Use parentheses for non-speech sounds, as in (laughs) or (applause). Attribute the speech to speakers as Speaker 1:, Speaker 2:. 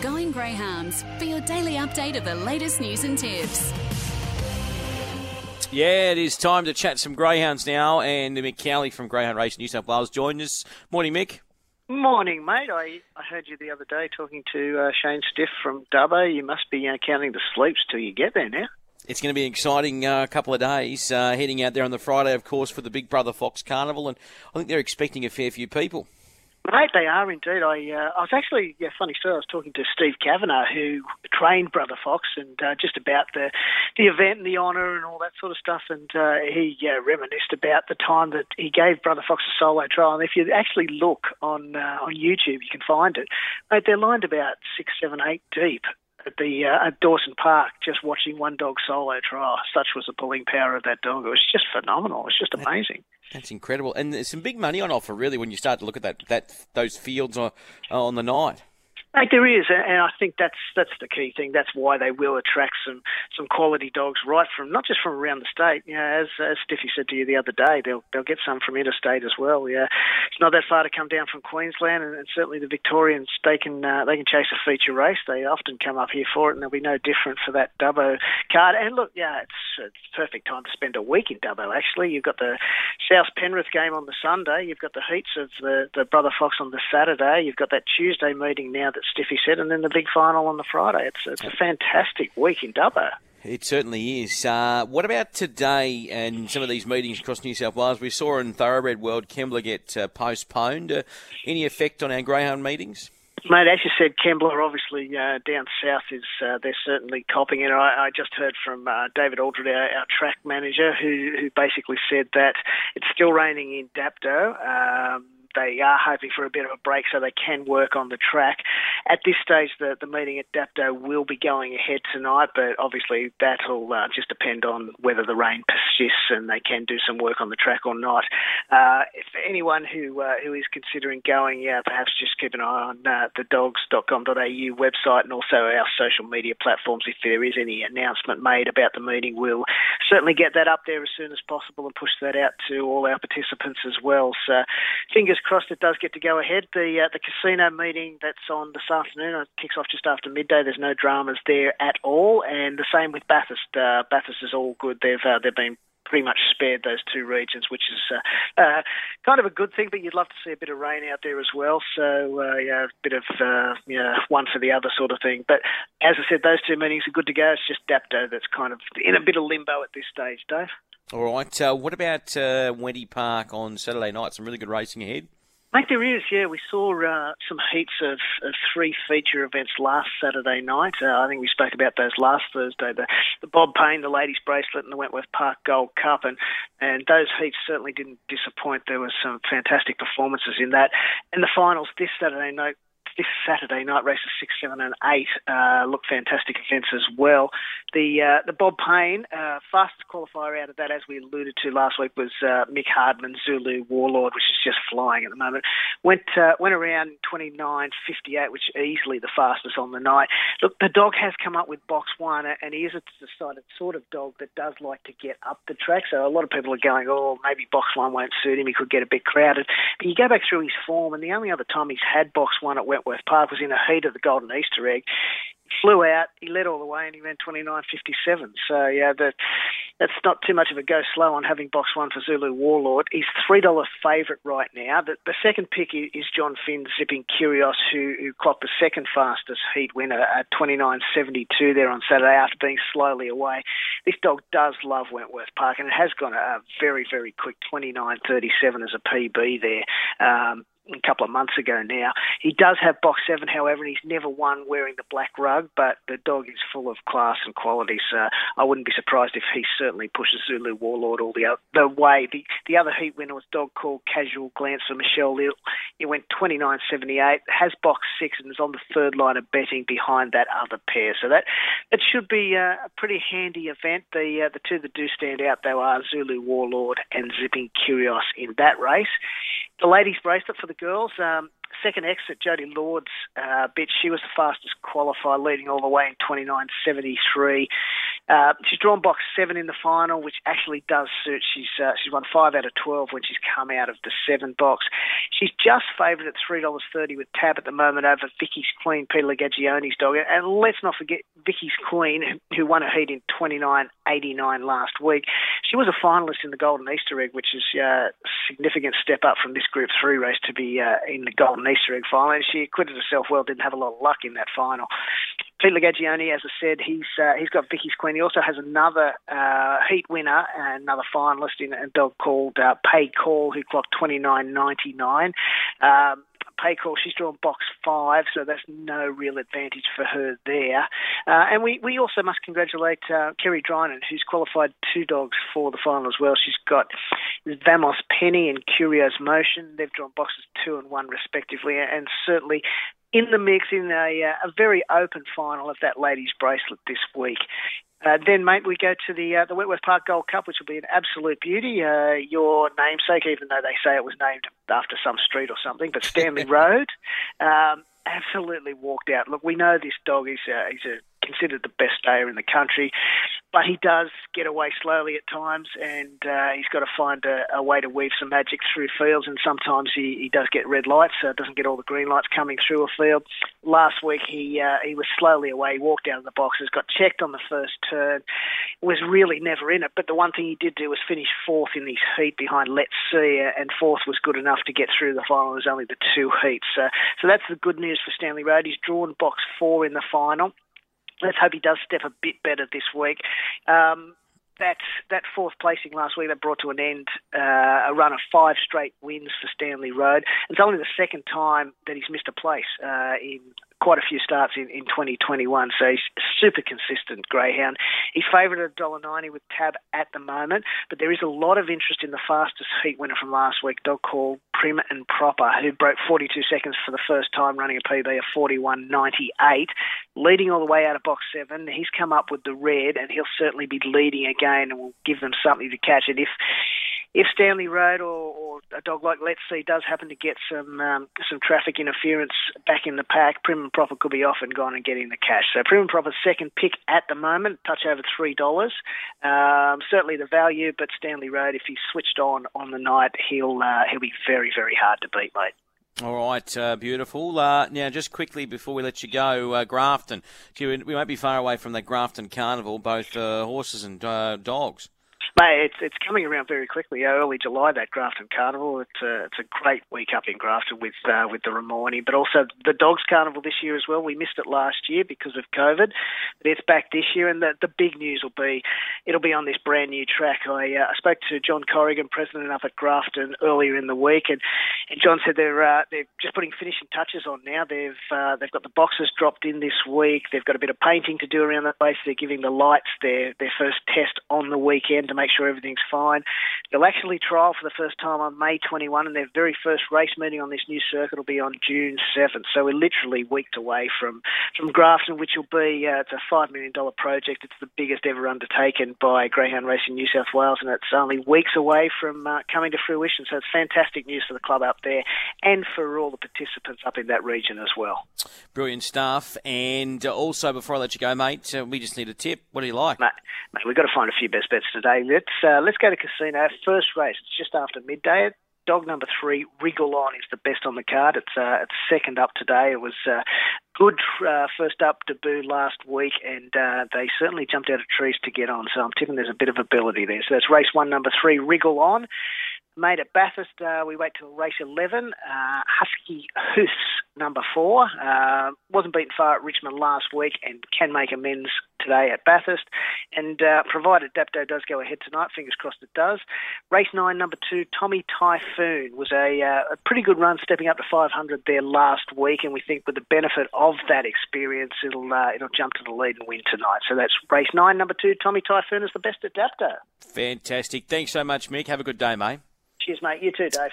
Speaker 1: Going Greyhounds for your daily update of the latest news and tips.
Speaker 2: Yeah, it is time to chat some greyhounds now, and Mick Cowley from Greyhound Race New South Wales joined us. Morning, Mick.
Speaker 3: Morning, mate. I, I heard you the other day talking to uh, Shane Stiff from Dubbo. You must be uh, counting the sleeps till you get there now.
Speaker 2: It's going to be an exciting uh, couple of days. Uh, heading out there on the Friday, of course, for the Big Brother Fox Carnival, and I think they're expecting a fair few people.
Speaker 3: Mate, they are indeed. I uh, I was actually, yeah, funny story. I was talking to Steve Kavanagh, who trained Brother Fox, and uh, just about the the event and the honour and all that sort of stuff. And uh, he uh, reminisced about the time that he gave Brother Fox a solo trial. And if you actually look on uh, on YouTube, you can find it. Mate, they're lined about six, seven, eight deep at the uh, at Dawson Park, just watching one dog solo trial. Such was the pulling power of that dog. It was just phenomenal. It was just amazing.
Speaker 2: That's incredible, and there's some big money on offer, really, when you start to look at that that those fields on, on the night.
Speaker 3: Mate, there is, and I think that's that's the key thing. That's why they will attract some some quality dogs right from not just from around the state. You know, as as Stiffy said to you the other day, they'll they'll get some from interstate as well. Yeah, not that far to come down from Queensland, and, and certainly the Victorians they can uh, they can chase a feature race. They often come up here for it, and they'll be no different for that Dubbo card. And look, yeah, it's it's perfect time to spend a week in Dubbo. Actually, you've got the South Penrith game on the Sunday. You've got the heats of the the Brother Fox on the Saturday. You've got that Tuesday meeting now that Stiffy said, and then the big final on the Friday. It's it's a fantastic week in Dubbo.
Speaker 2: It certainly is. Uh, what about today and some of these meetings across New South Wales? We saw in Thoroughbred World Kembla get uh, postponed. Uh, any effect on our greyhound meetings?
Speaker 3: Mate, as you said, Kembla obviously uh, down south is uh, they're certainly copping it. I, I just heard from uh, David Aldred, our, our, track manager, who, who basically said that it's still raining in Dapto. Um, they are hoping for a bit of a break so they can work on the track. At this stage, the, the meeting at Dapto will be going ahead tonight, but obviously that'll uh, just depend on whether the rain persists and they can do some work on the track or not. Uh, if anyone who uh, who is considering going, yeah, perhaps just keep an eye on uh, thedogs.com.au website and also our social media platforms. If there is any announcement made about the meeting, we'll certainly get that up there as soon as possible and push that out to all our participants as well. So, fingers crossed it does get to go ahead. The uh, the Casino meeting that's on this afternoon it kicks off just after midday. There's no dramas there at all, and the same with Bathurst. Uh, Bathurst is all good. They've uh, they've been pretty much spared those two regions, which is uh, uh, kind of a good thing. But you'd love to see a bit of rain out there as well. So uh, yeah, a bit of uh, yeah, one for the other sort of thing. But as I said, those two meetings are good to go. It's just Dapto that's kind of in a bit of limbo at this stage, Dave.
Speaker 2: All right. Uh, what about uh, Wenty Park on Saturday night? Some really good racing ahead.
Speaker 3: Mate, there is, yeah. We saw uh, some heats of, of, three feature events last Saturday night. Uh, I think we spoke about those last Thursday. The, the Bob Payne, the ladies' bracelet, and the Wentworth Park Gold Cup. And, and those heats certainly didn't disappoint. There were some fantastic performances in that. And the finals this Saturday night this Saturday night, races six, seven, and eight uh, look fantastic events as well. The uh, the Bob Payne uh, fastest qualifier out of that, as we alluded to last week, was uh, Mick Hardman Zulu Warlord, which is just flying at the moment. Went uh, went around 29.58, which is easily the fastest on the night. Look, the dog has come up with box one, and he is a decided sort of dog that does like to get up the track. So a lot of people are going, oh, maybe box one won't suit him. He could get a bit crowded. But you go back through his form, and the only other time he's had box one at Wentworth Park was in the heat of the Golden Easter egg flew out, he led all the way, and he ran 29.57. So, yeah, that, that's not too much of a go slow on having box one for Zulu Warlord. He's $3 favourite right now. The, the second pick is John Finn Zipping Curios, who, who clocked the second fastest heat winner at 29.72 there on Saturday after being slowly away. This dog does love Wentworth Park, and it has gone a very, very quick 29.37 as a PB there. Um, a couple of months ago now. He does have box seven, however, and he's never won wearing the black rug, but the dog is full of class and quality, so I wouldn't be surprised if he certainly pushes Zulu Warlord all the, the way. The, the other heat winner was dog called Casual Glance for Michelle Lill. He went 29.78, has box six, and is on the third line of betting behind that other pair. So that it should be a pretty handy event. The uh, the two that do stand out, though, are Zulu Warlord and Zipping Curios in that race. The ladies' bracelet for the girls. Um, second exit, Jodie Lord's uh, bit. She was the fastest qualifier, leading all the way in 29.73. Uh, she's drawn box seven in the final, which actually does suit. She's uh, she's won five out of twelve when she's come out of the seven box. She's just favoured at three dollars thirty with Tab at the moment over Vicky's Queen, Peter Lagagioni's dog. And let's not forget Vicky's Queen, who won a heat in twenty nine eighty nine last week. She was a finalist in the Golden Easter Egg, which is uh, a significant step up from this Group Three race to be uh, in the Golden Easter Egg final. And she acquitted herself well. Didn't have a lot of luck in that final. Pete Lagagioni, as I said, he's uh, he's got Vicky's Queen. He also has another uh, heat winner, and another finalist in a dog called uh, Pay Call, who clocked twenty nine ninety nine. Um, pay call. She's drawn box five, so that's no real advantage for her there. Uh, and we, we also must congratulate uh, Kerry Drynan, who's qualified two dogs for the final as well. She's got Vamos Penny and Curios Motion. They've drawn boxes two and one respectively, and certainly in the mix in a, uh, a very open final of that ladies' bracelet this week. Uh, then, mate, we go to the uh, the Wentworth Park Gold Cup, which will be an absolute beauty. Uh, your namesake, even though they say it was named after some street or something, but Stanley (laughs) Road, um, absolutely walked out. Look, we know this dog is uh, he's a considered the best stayer in the country, but he does get away slowly at times, and uh, he's got to find a, a, way to weave some magic through fields. And sometimes he, he does get red lights, so doesn't get all the green lights coming through a field. Last week he uh, he was slowly away, He walked out of the boxes, got checked on the first turn, was really never in it. But the one thing he did do was finish fourth in his heat behind Let's See, uh, and fourth was good enough to get through the final. It was only the two heats, so so that's the good news for Stanley Road. He's drawn box four in the final let's hope he does step a bit better this week. Um, that that fourth placing last week that brought to an end uh, a run of five straight wins for Stanley Road. It's only the second time that he's missed a place uh, in quite a few starts in, in 2021, so he's super consistent greyhound. He's favoured at $1.90 with Tab at the moment, but there is a lot of interest in the fastest heat winner from last week, dog called Prim and Proper, who broke 42 seconds for the first time, running a PB of 41.98, leading all the way out of box seven. He's come up with the red, and he'll certainly be leading again, and will give them something to catch. And if if Stanley Road or, or, a dog like Let's See does happen to get some um, some traffic interference back in the pack, Prim and Proper could be off and gone and getting the cash. So Prim and Proper's second pick at the moment, touch over three dollars. Um, certainly the value, but Stanley Road, if he's switched on on the night, he'll uh, he'll be very very hard to beat, mate.
Speaker 2: All right, uh, beautiful. Uh, now, just quickly before we let you go, uh, Grafton. We won't be far away from the Grafton Carnival, both uh, horses and uh, dogs.
Speaker 3: Mate, it's it's coming around very quickly. Early July, that Grafton Carnival. It's a it's a great week up in Grafton with uh, with the Ramornie, but also the Dogs Carnival this year as well. We missed it last year because of COVID, but it's back this year. And the the big news will be it'll be on this brand new track. I uh, I spoke to John Corrigan, president up at Grafton, earlier in the week, and and John said they're uh, they're just putting finishing touches on now. They've uh, they've got the boxes dropped in this week. They've got a bit of painting to do around the place. They're giving the lights their their first test on the weekend to make sure everything's fine. They'll actually trial for the first time on May 21, and their very first race meeting on this new circuit will be on June 7th. So we're literally weeks away from from Grafton, which will be uh, it's a five million dollar project. It's the biggest ever undertaken by Greyhound Racing New South Wales, and it's only weeks away from uh, coming to fruition. So it's fantastic news for the club up there and for all the participants up in that region as well.
Speaker 2: Brilliant stuff. And also, before I let you go, mate, uh, we just need a tip. What do you like?
Speaker 3: Mate, mate we've got to find a few best bets today. Let's uh, let's go to Casino. First race. It's just after midday. Dog number three, Wriggle On, is the best on the card. It's uh, it's second up today. It was uh, good uh, first up debut last week, and uh, they certainly jumped out of trees to get on. So I'm tipping there's a bit of ability there. So that's race one, number three, Wriggle On. Made at Bathurst, uh, we wait till race 11. Uh, Husky Hoos, number four. Uh, wasn't beaten far at Richmond last week and can make amends today at Bathurst. And uh, provided Dapto does go ahead tonight, fingers crossed it does. Race nine, number two, Tommy Typhoon was a, uh, a pretty good run, stepping up to 500 there last week. And we think with the benefit of that experience, it'll uh, it'll jump to the lead and win tonight. So that's race nine, number two, Tommy Typhoon is the best at Dapto.
Speaker 2: Fantastic. Thanks so much, Mick. Have a good day, mate.
Speaker 3: Cheers, mate. You too, Dave.